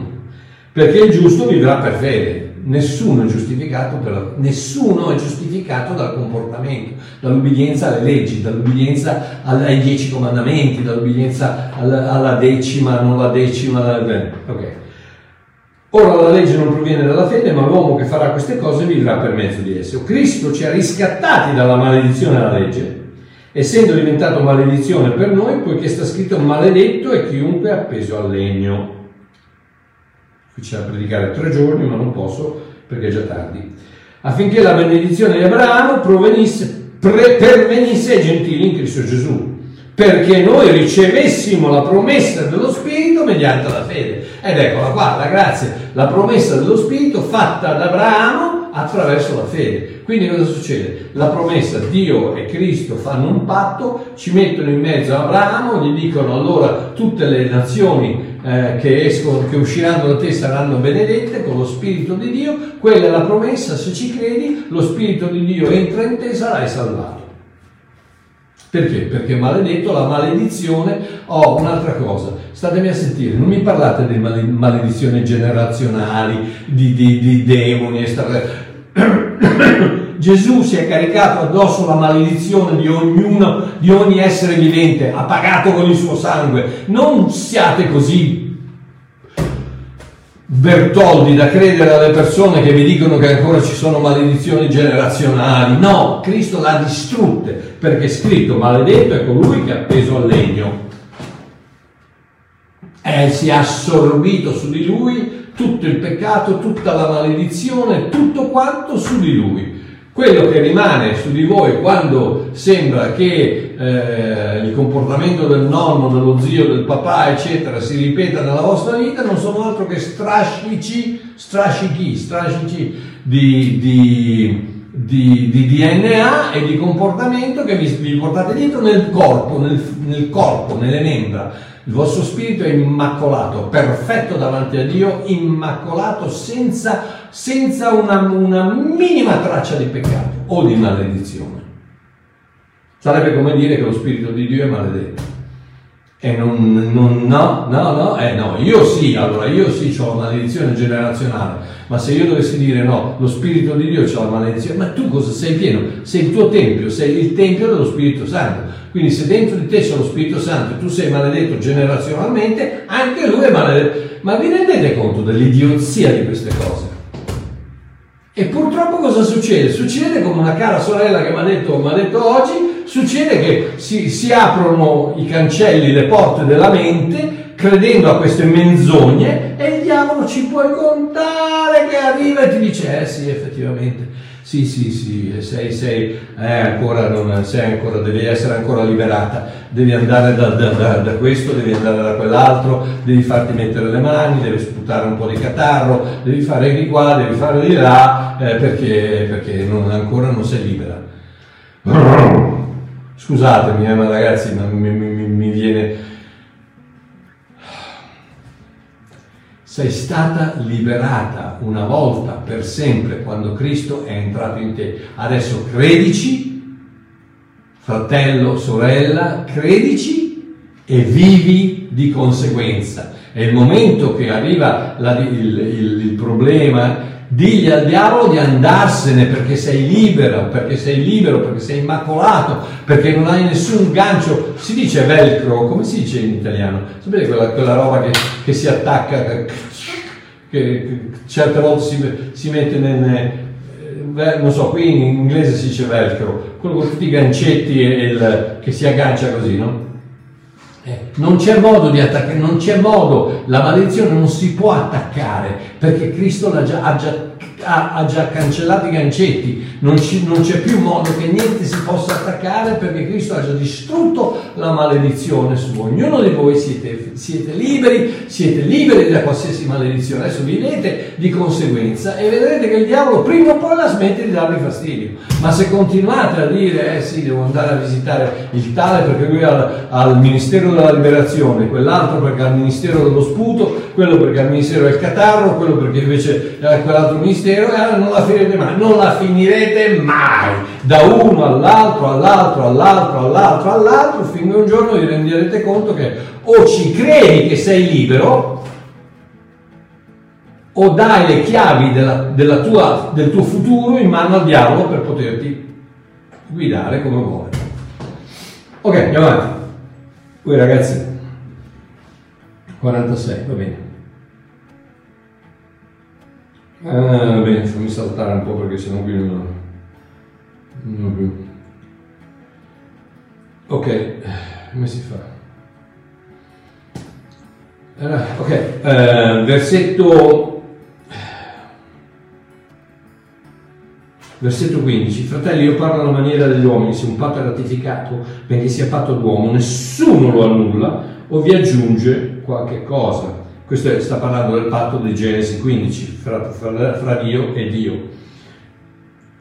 perché il giusto vivrà per fede. Nessuno è giustificato, per, nessuno è giustificato dal comportamento, dall'ubbidienza alle leggi, dall'ubbidienza ai dieci comandamenti, dall'ubbidienza alla, alla decima, non la decima. La. Ora la legge non proviene dalla fede, ma l'uomo che farà queste cose vivrà per mezzo di esse. Cristo ci ha riscattati dalla maledizione della legge essendo diventato maledizione per noi, poiché sta scritto maledetto è chiunque appeso al legno. Qui c'è da predicare tre giorni, ma non posso perché è già tardi. Affinché la benedizione di Abramo provenisse, pre, pervenisse ai gentili in Cristo Gesù, perché noi ricevessimo la promessa dello Spirito mediante la fede. Ed eccola qua, la grazia, la promessa dello Spirito fatta ad Abramo attraverso la fede. Quindi cosa succede? La promessa, Dio e Cristo fanno un patto, ci mettono in mezzo Abramo, gli dicono allora tutte le nazioni eh, che, escono, che usciranno da te saranno benedette con lo Spirito di Dio, quella è la promessa, se ci credi, lo Spirito di Dio entra in te, sarai salvato. Perché? Perché maledetto la maledizione. Oh, un'altra cosa, statemi a sentire, non mi parlate di maledizioni generazionali, di, di, di demoni, Gesù si è caricato addosso la maledizione di ognuno, di ogni essere vivente, ha pagato con il suo sangue. Non siate così Bertoldi da credere alle persone che vi dicono che ancora ci sono maledizioni generazionali. No, Cristo l'ha distrutte perché è scritto maledetto è colui che è appeso al legno. E si è assorbito su di lui tutto il peccato, tutta la maledizione, tutto quanto su di lui. Quello che rimane su di voi quando sembra che eh, il comportamento del nonno, dello zio, del papà, eccetera, si ripeta nella vostra vita non sono altro che strascici, strascichi, strascici di, di, di, di, DNA e di comportamento che vi, vi portate dietro nel corpo, nel, nel corpo, nelle membra il vostro spirito è immacolato, perfetto davanti a Dio, immacolato senza, senza una, una minima traccia di peccato o di maledizione. Sarebbe come dire che lo spirito di Dio è maledetto. E non, non, no, no, no, eh no, io sì, allora io sì ho una maledizione generazionale, ma se io dovessi dire no, lo Spirito di Dio c'ha la maledizione, ma tu cosa sei pieno? Sei il tuo tempio, sei il tempio dello Spirito Santo. Quindi se dentro di te c'è lo Spirito Santo e tu sei maledetto generazionalmente, anche lui è maledetto. Ma vi rendete conto dell'idiozia di queste cose? E purtroppo cosa succede? Succede come una cara sorella che mi ha detto, detto, oggi, succede che si, si aprono i cancelli, le porte della mente credendo a queste menzogne e il diavolo ci puoi contare che arriva e ti dice, eh sì, effettivamente sì, sì, sì, sei, sei, eh, ancora non, sei ancora, devi essere ancora liberata, devi andare da, da, da, da, questo, devi andare da quell'altro, devi farti mettere le mani, devi sputare un po' di catarro, devi fare di qua, devi fare di là, eh, perché, perché non, ancora non sei libera. Scusatemi, eh, ma ragazzi, ma mi, mi, mi viene sei stata liberata una volta per sempre quando Cristo è entrato in te. Adesso credici, fratello, sorella, credici e vivi di conseguenza. È il momento che arriva la, il, il, il problema digli al diavolo di andarsene perché sei libero, perché sei libero, perché sei immacolato, perché non hai nessun gancio. Si dice velcro, come si dice in italiano? Sapete quella, quella roba che, che, si attacca, che, che certe volte si, si mette nel, eh, non so, qui in inglese si dice velcro, quello con tutti i gancetti e il, che si aggancia così, no? Eh, non c'è modo di attaccare, non c'è modo, la maledizione non si può attaccare perché Cristo già, ha, già, ha, ha, già, cancellato i gancetti, non, ci, non, c'è più modo che niente si possa attaccare perché Cristo ha già distrutto la maledizione su ognuno di voi, siete, siete liberi, siete liberi da qualsiasi maledizione, adesso vivete di conseguenza e vedrete che il diavolo prima o poi la smette di darvi fastidio, ma se continuate a dire eh sì devo andare a visitare il tale perché lui ha, ha il ministero della liberazione, quell'altro perché ha il ministero dello sputo, quello perché ha il ministero del catarro, quello perché invece ha quell'altro ministero, e allora non la finirete mai, non la finirete mai, da uno all'altro, all'altro, all'altro, all'altro, all'altro, finché un giorno vi renderete conto che o ci credi che sei libero, o dai le chiavi della, della tua, del tuo futuro in mano al diavolo per poterti guidare come vuole. Ok, andiamo avanti. Poi ragazzi, 46, va bene. Ah, bene, fammi saltare un po' perché sennò qui non, non più. Ok, come si fa? Allora, ok, eh, versetto Versetto 15. Fratelli, io parlo alla maniera degli uomini, se un patto è ratificato, benché sia fatto d'uomo, nessuno lo annulla o vi aggiunge qualche cosa. Questo è, sta parlando del patto di Genesi 15, fra, fra, fra Dio e Dio,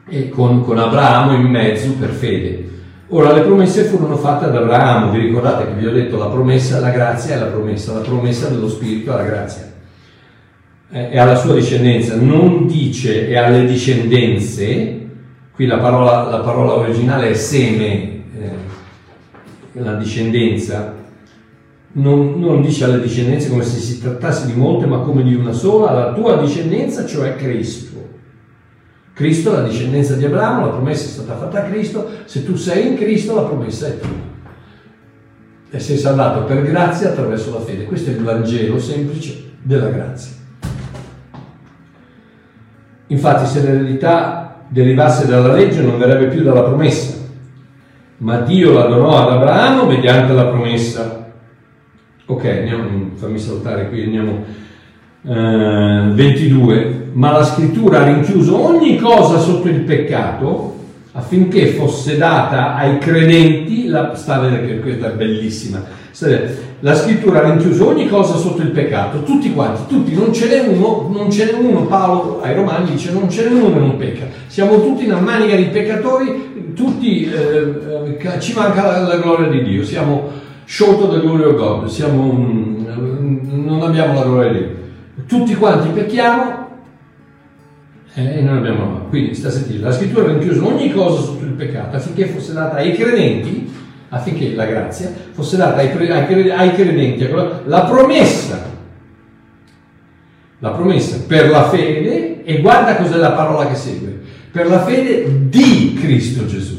e con, con Abramo in mezzo per fede. Ora, le promesse furono fatte ad Abramo, vi ricordate che vi ho detto la promessa, la grazia è la promessa, la promessa dello Spirito è la grazia. E alla sua discendenza, non dice e alle discendenze, qui la parola, la parola originale è seme, eh, la discendenza, non, non, dice alle discendenze come se si trattasse di molte, ma come di una sola, la tua discendenza, cioè Cristo. Cristo, la discendenza di Abramo, la promessa è stata fatta a Cristo, se tu sei in Cristo la promessa è tua. E sei salvato per grazia attraverso la fede. Questo è il Vangelo semplice della grazia. Infatti se l'eredità derivasse dalla legge non verrebbe più dalla promessa, ma Dio la donò ad Abramo mediante la promessa. Ok, andiamo, fammi saltare qui, andiamo eh, 22. Ma la scrittura ha rinchiuso ogni cosa sotto il peccato affinché fosse data ai credenti, la, sta che questa è bellissima, la scrittura ha rinchiuso ogni cosa sotto il peccato, tutti quanti, tutti, non ce n'è uno, non ce n'è uno, Paolo ai Romani dice non ce n'è uno che non pecca, siamo tutti una manica di peccatori, tutti, eh, eh ci manca la, la, gloria di Dio, siamo short of the glory of God, siamo, non abbiamo la gloria di Dio, tutti quanti pecchiamo eh, e non abbiamo la Quindi sta a sentire, la scrittura ha rinchiuso ogni cosa sotto il peccato affinché fosse data ai credenti, affinché la grazia fosse data ai, ai, ai credenti, la promessa, la promessa per la fede, e guarda cos'è la parola che segue, per la fede di Cristo Gesù.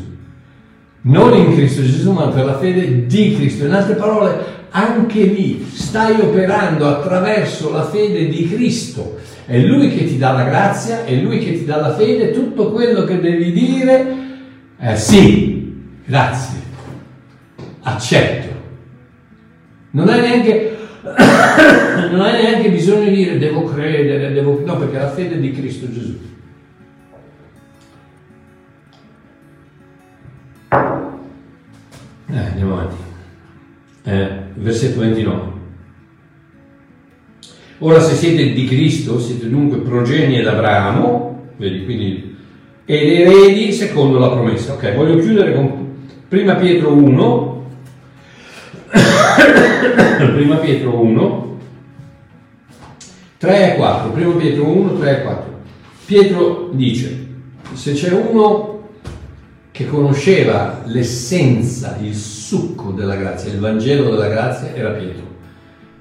Non in Cristo Gesù, ma per la fede di Cristo. In altre parole, anche lì stai operando attraverso la fede di Cristo è Lui che ti dà la grazia, è Lui che ti dà la fede, tutto quello che devi dire è sì, grazie, accetto. Non hai neanche, non hai neanche bisogno di dire devo credere, devo... no, perché la fede è di Cristo Gesù. Eh, andiamo avanti. Eh, versetto 29. Ora se siete di Cristo, siete dunque progenie d'Abramo, vedi, quindi, ed eredi secondo la promessa. Ok, voglio chiudere con Prima Pietro 1, Prima Pietro 1, 3 e 4, Prima Pietro 1, 3 e 4. Pietro dice, se c'è uno che conosceva l'essenza, il succo della grazia, il Vangelo della grazia, era Pietro.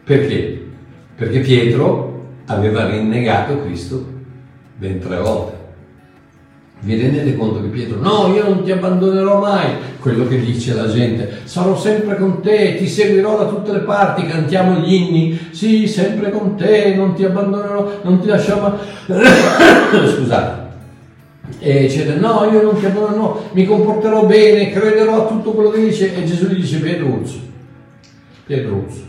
Perché? perché Pietro aveva rinnegato Cristo ben tre volte. Vi rendete conto che Pietro, no, io non ti abbandonerò mai, quello che dice la gente, sarò sempre con te, ti seguirò da tutte le parti, cantiamo gli inni, sì, sempre con te, non ti abbandonerò, non ti lascerò mai. Scusate. E eccetera, no, io non ti abbandonerò, mi comporterò bene, crederò a tutto quello che dice, e Gesù gli dice, Pietro Uzzo, Pietro Uzzo,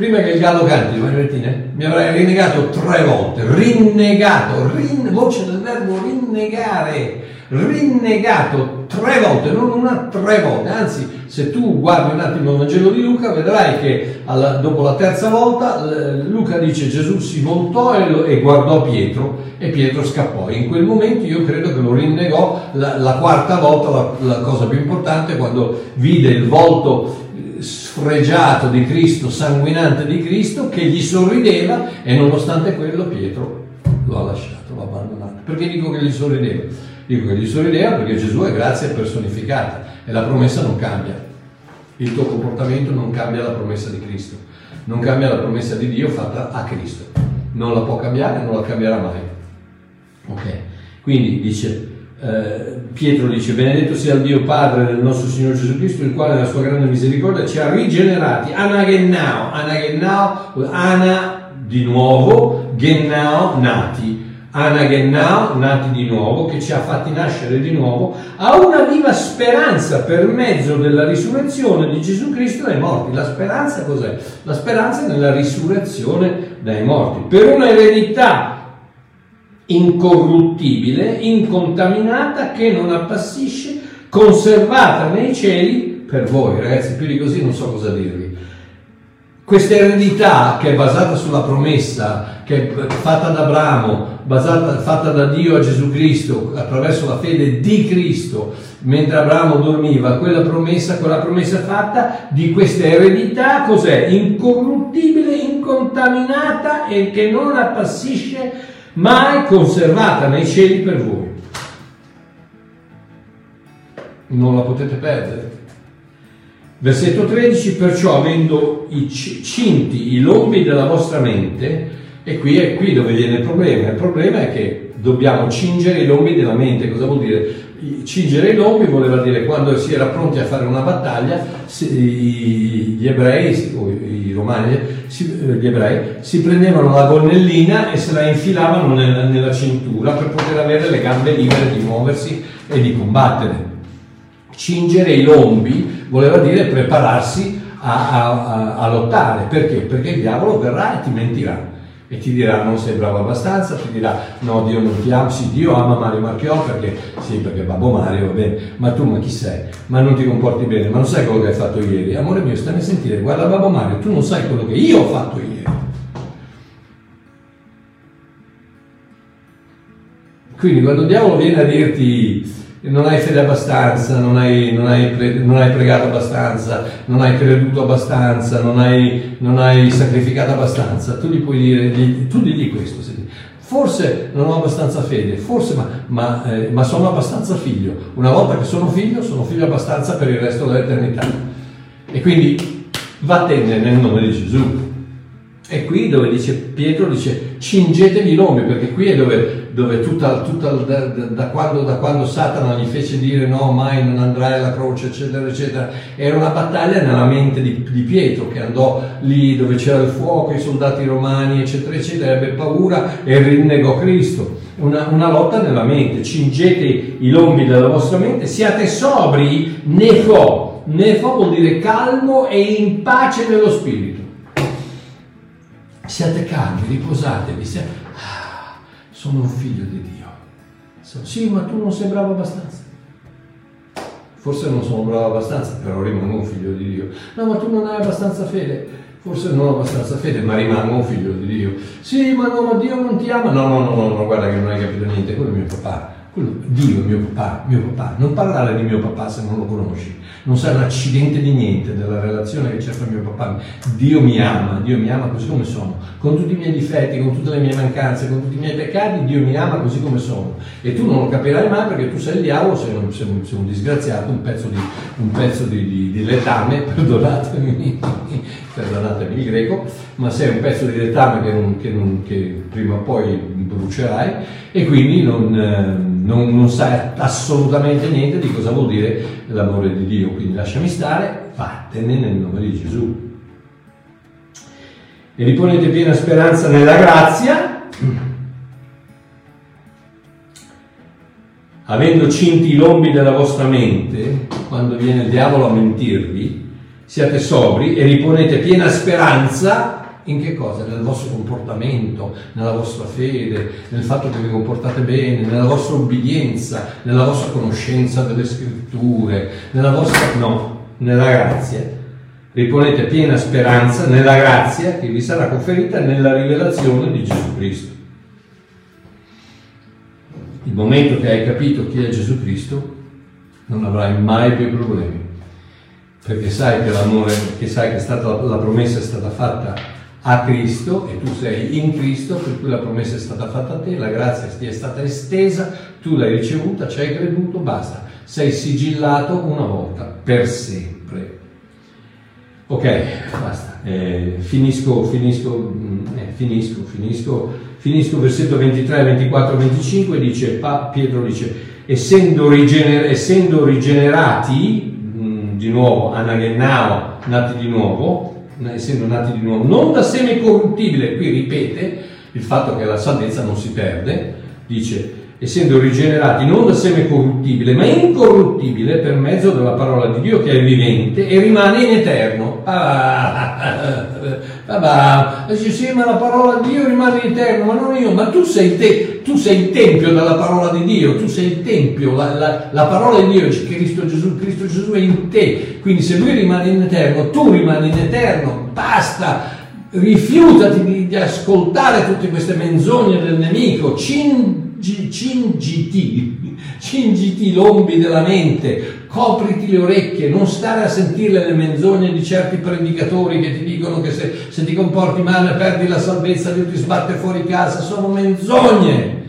prima che il gallo canti, Martine, mi avrai rinnegato tre volte, rinnegato, rin, voce del verbo rinnegare, rinnegato tre volte, non una, tre volte, anzi se tu guardi un attimo il Vangelo di Luca vedrai che alla, dopo la terza volta Luca dice Gesù si voltò e, lo, e, guardò Pietro e Pietro scappò. In quel momento io credo che lo rinnegò la, la quarta volta, la, la cosa più importante, quando vide il volto sfregiato di Cristo, sanguinante di Cristo, che gli sorrideva e nonostante quello Pietro lo ha lasciato, l'ha abbandonato. Perché dico che gli sorrideva? Dico che gli sorrideva perché Gesù è grazia personificata e la promessa non cambia. Il tuo comportamento non cambia la promessa di Cristo, non cambia la promessa di Dio fatta a Cristo. Non la può cambiare, non la cambierà mai. Ok? Quindi dice Pietro dice benedetto sia il Dio Padre del nostro Signore Gesù Cristo il quale nella sua grande misericordia ci ha rigenerati. Anagennao anagennao ana di nuovo gennao nati. Anagennao nati di nuovo che ci ha fatti nascere di nuovo a una viva speranza per mezzo della risurrezione di Gesù Cristo dai morti. La speranza cos'è? la speranza nella risurrezione dai morti. Per una eredità incorruttibile, incontaminata, che non appassisce, conservata nei cieli per voi. Ragazzi, più di così non so cosa dirvi. Questa eredità che è basata sulla promessa, che è fatta da Abramo, basata, fatta da Dio a Gesù Cristo, attraverso la fede di Cristo, mentre Abramo dormiva, quella promessa, quella promessa fatta di questa eredità, cos'è? Incorruttibile, incontaminata e che non appassisce mai conservata nei cieli per voi. Non la potete perdere. Versetto 13, perciò avendo cinti i lombi della vostra mente, e qui è qui dove viene il problema. Il problema è che dobbiamo cingere i lombi della mente. Cosa vuol dire? Cingere i lombi voleva dire quando si era pronti a fare una battaglia, gli ebrei, o i romani, gli ebrei, si prendevano la gonnellina e se la infilavano nella, nella cintura per poter avere le gambe libere di muoversi e di combattere. Cingere i lombi voleva dire prepararsi a, a, a, lottare. Perché? Perché il diavolo verrà e ti mentirà e ti dirà non sei bravo abbastanza, ti dirà no Dio non ti ama, sì Dio ama Mario Marchiò perché sì perché Babbo Mario va bene, ma tu ma chi sei? Ma non ti comporti bene, ma non sai quello che hai fatto ieri, amore mio stammi a sentire, guarda Babbo Mario, tu non sai quello che io ho fatto ieri. Quindi quando il diavolo viene a dirti non hai fede abbastanza, non hai, non hai, non hai pregato abbastanza, non hai creduto abbastanza, non hai, non hai sacrificato abbastanza, tu gli puoi dire, tu digli questo, forse non ho abbastanza fede, forse ma, ma, eh, ma sono abbastanza figlio, una volta che sono figlio, sono figlio abbastanza per il resto dell'eternità. E quindi vattene nel nome di Gesù. E qui dove dice Pietro dice cingetevi i nomi, perché qui è dove, dove tutta, tutta da, da, quando, da, quando, Satana gli fece dire no, mai non andrai alla croce, eccetera, eccetera, era una battaglia nella mente di, di Pietro che andò lì dove c'era il fuoco, i soldati romani, eccetera, eccetera, ebbe paura e rinnegò Cristo. Una, una lotta nella mente, cingete i lombi della vostra mente, siate sobri, nefo, nefo vuol dire calmo e in pace nello spirito siate calmi, riposatevi, siate... Ah, sono un figlio di Dio. Sì, ma tu non sei bravo abbastanza. Forse non sono bravo abbastanza, però rimango un figlio di Dio. No, ma tu non hai abbastanza fede. Forse non ho abbastanza fede, ma rimango un figlio di Dio. Sì, ma no, ma Dio non ti ama. No, no, no, no, no guarda che non hai capito niente, quello è mio papà. Quello, Dio, mio papà, mio papà. Non parlare di mio papà se non lo conosci non sai un accidente di niente della relazione che c'è tra mio papà. Dio mi ama, Dio mi ama così come sono, con tutti i miei difetti, con tutte le mie mancanze, con tutti i miei peccati, Dio mi ama così come sono. E tu non lo capirai mai perché tu sei il diavolo, sei un, sei un, sei un disgraziato, un pezzo, di, un pezzo di, di, di letame, perdonatemi, perdonatemi il greco, ma sei un pezzo di letame che, non, che, non, che prima o poi brucerai e quindi non, non, non, sai assolutamente niente di cosa vuol dire l'amore di Dio. Quindi lasciami stare, vattene nel nome di Gesù. E riponete piena speranza nella grazia, avendo cinti i lombi della vostra mente, quando viene il diavolo a mentirvi, siate sobri e riponete piena speranza in che cosa? Nel vostro comportamento, nella vostra fede, nel fatto che vi comportate bene, nella vostra obbedienza, nella vostra conoscenza delle scritture, nella vostra... no, nella grazia. Riponete piena speranza nella grazia che vi sarà conferita nella rivelazione di Gesù Cristo. Il momento che hai capito chi è Gesù Cristo, non avrai mai più problemi, perché sai che l'amore, che sai che stata, la promessa è stata fatta a Cristo e tu sei in Cristo, per cui la promessa è stata fatta a te, la grazia ti è stata estesa, tu l'hai ricevuta, ci hai creduto, basta, sei sigillato una volta, per sempre. Ok, basta, eh, finisco, finisco, mm, eh, finisco, finisco, finisco, versetto 23, 24, 25, dice, Pietro dice, essendo, rigener- essendo rigenerati, mh, mm, di nuovo, anagennao, nati di nuovo, essendo nati di nuovo, non da seme corruttibile, qui ripete il fatto che la salvezza non si perde, dice essendo rigenerati non da seme corruttibile, ma incorruttibile per mezzo della parola di Dio che è vivente e rimane in eterno. Ah, ah, dice sì, ma la parola di Dio rimane in eterno, ma non io, ma tu sei, te, tu sei il tempio della parola di Dio, tu sei il tempio, la, la, la parola di Dio è Cristo Gesù, Cristo Gesù è in te, quindi se lui rimane in eterno, tu rimani in eterno, basta rifiutati di, di, ascoltare tutte queste menzogne del nemico, cin, cingiti, cingiti lombi della mente, copriti le orecchie, non stare a sentire le menzogne di certi predicatori che ti dicono che se, se ti comporti male perdi la salvezza, Dio ti sbatte fuori casa, sono menzogne,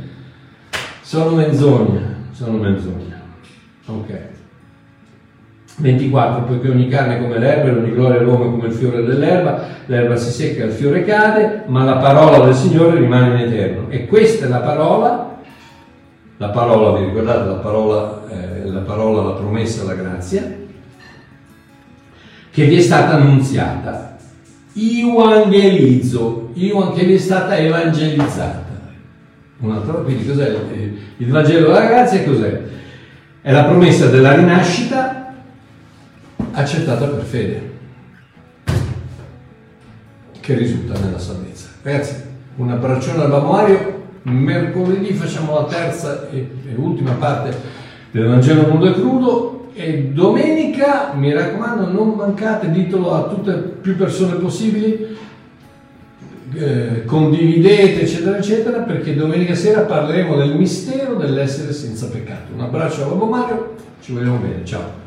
sono menzogne, sono menzogne. Ok. 24, poiché ogni carne è come l'erba e ogni gloria all'uomo come il fiore dell'erba, l'erba si secca il fiore cade, ma la parola del Signore rimane in eterno. E questa è la parola la parola, vi ricordate la parola, eh, la parola, la promessa, la grazia, che vi è stata annunziata. Evangelizzo, che vi è stata evangelizzata. Un'altra, quindi cos'è il, il Vangelo della grazia? Cos'è? È la promessa della rinascita accettata per fede, che risulta nella salvezza. Ragazzi, un abbraccione al Mario mercoledì facciamo la terza e, e ultima parte del Vangelo nudo e crudo e domenica, mi raccomando, non mancate, ditelo a tutte più persone possibili, eh, condividete, eccetera, eccetera, perché domenica sera parleremo del mistero dell'essere senza peccato. Un abbraccio a Bobo Mario, ci vediamo bene, ciao.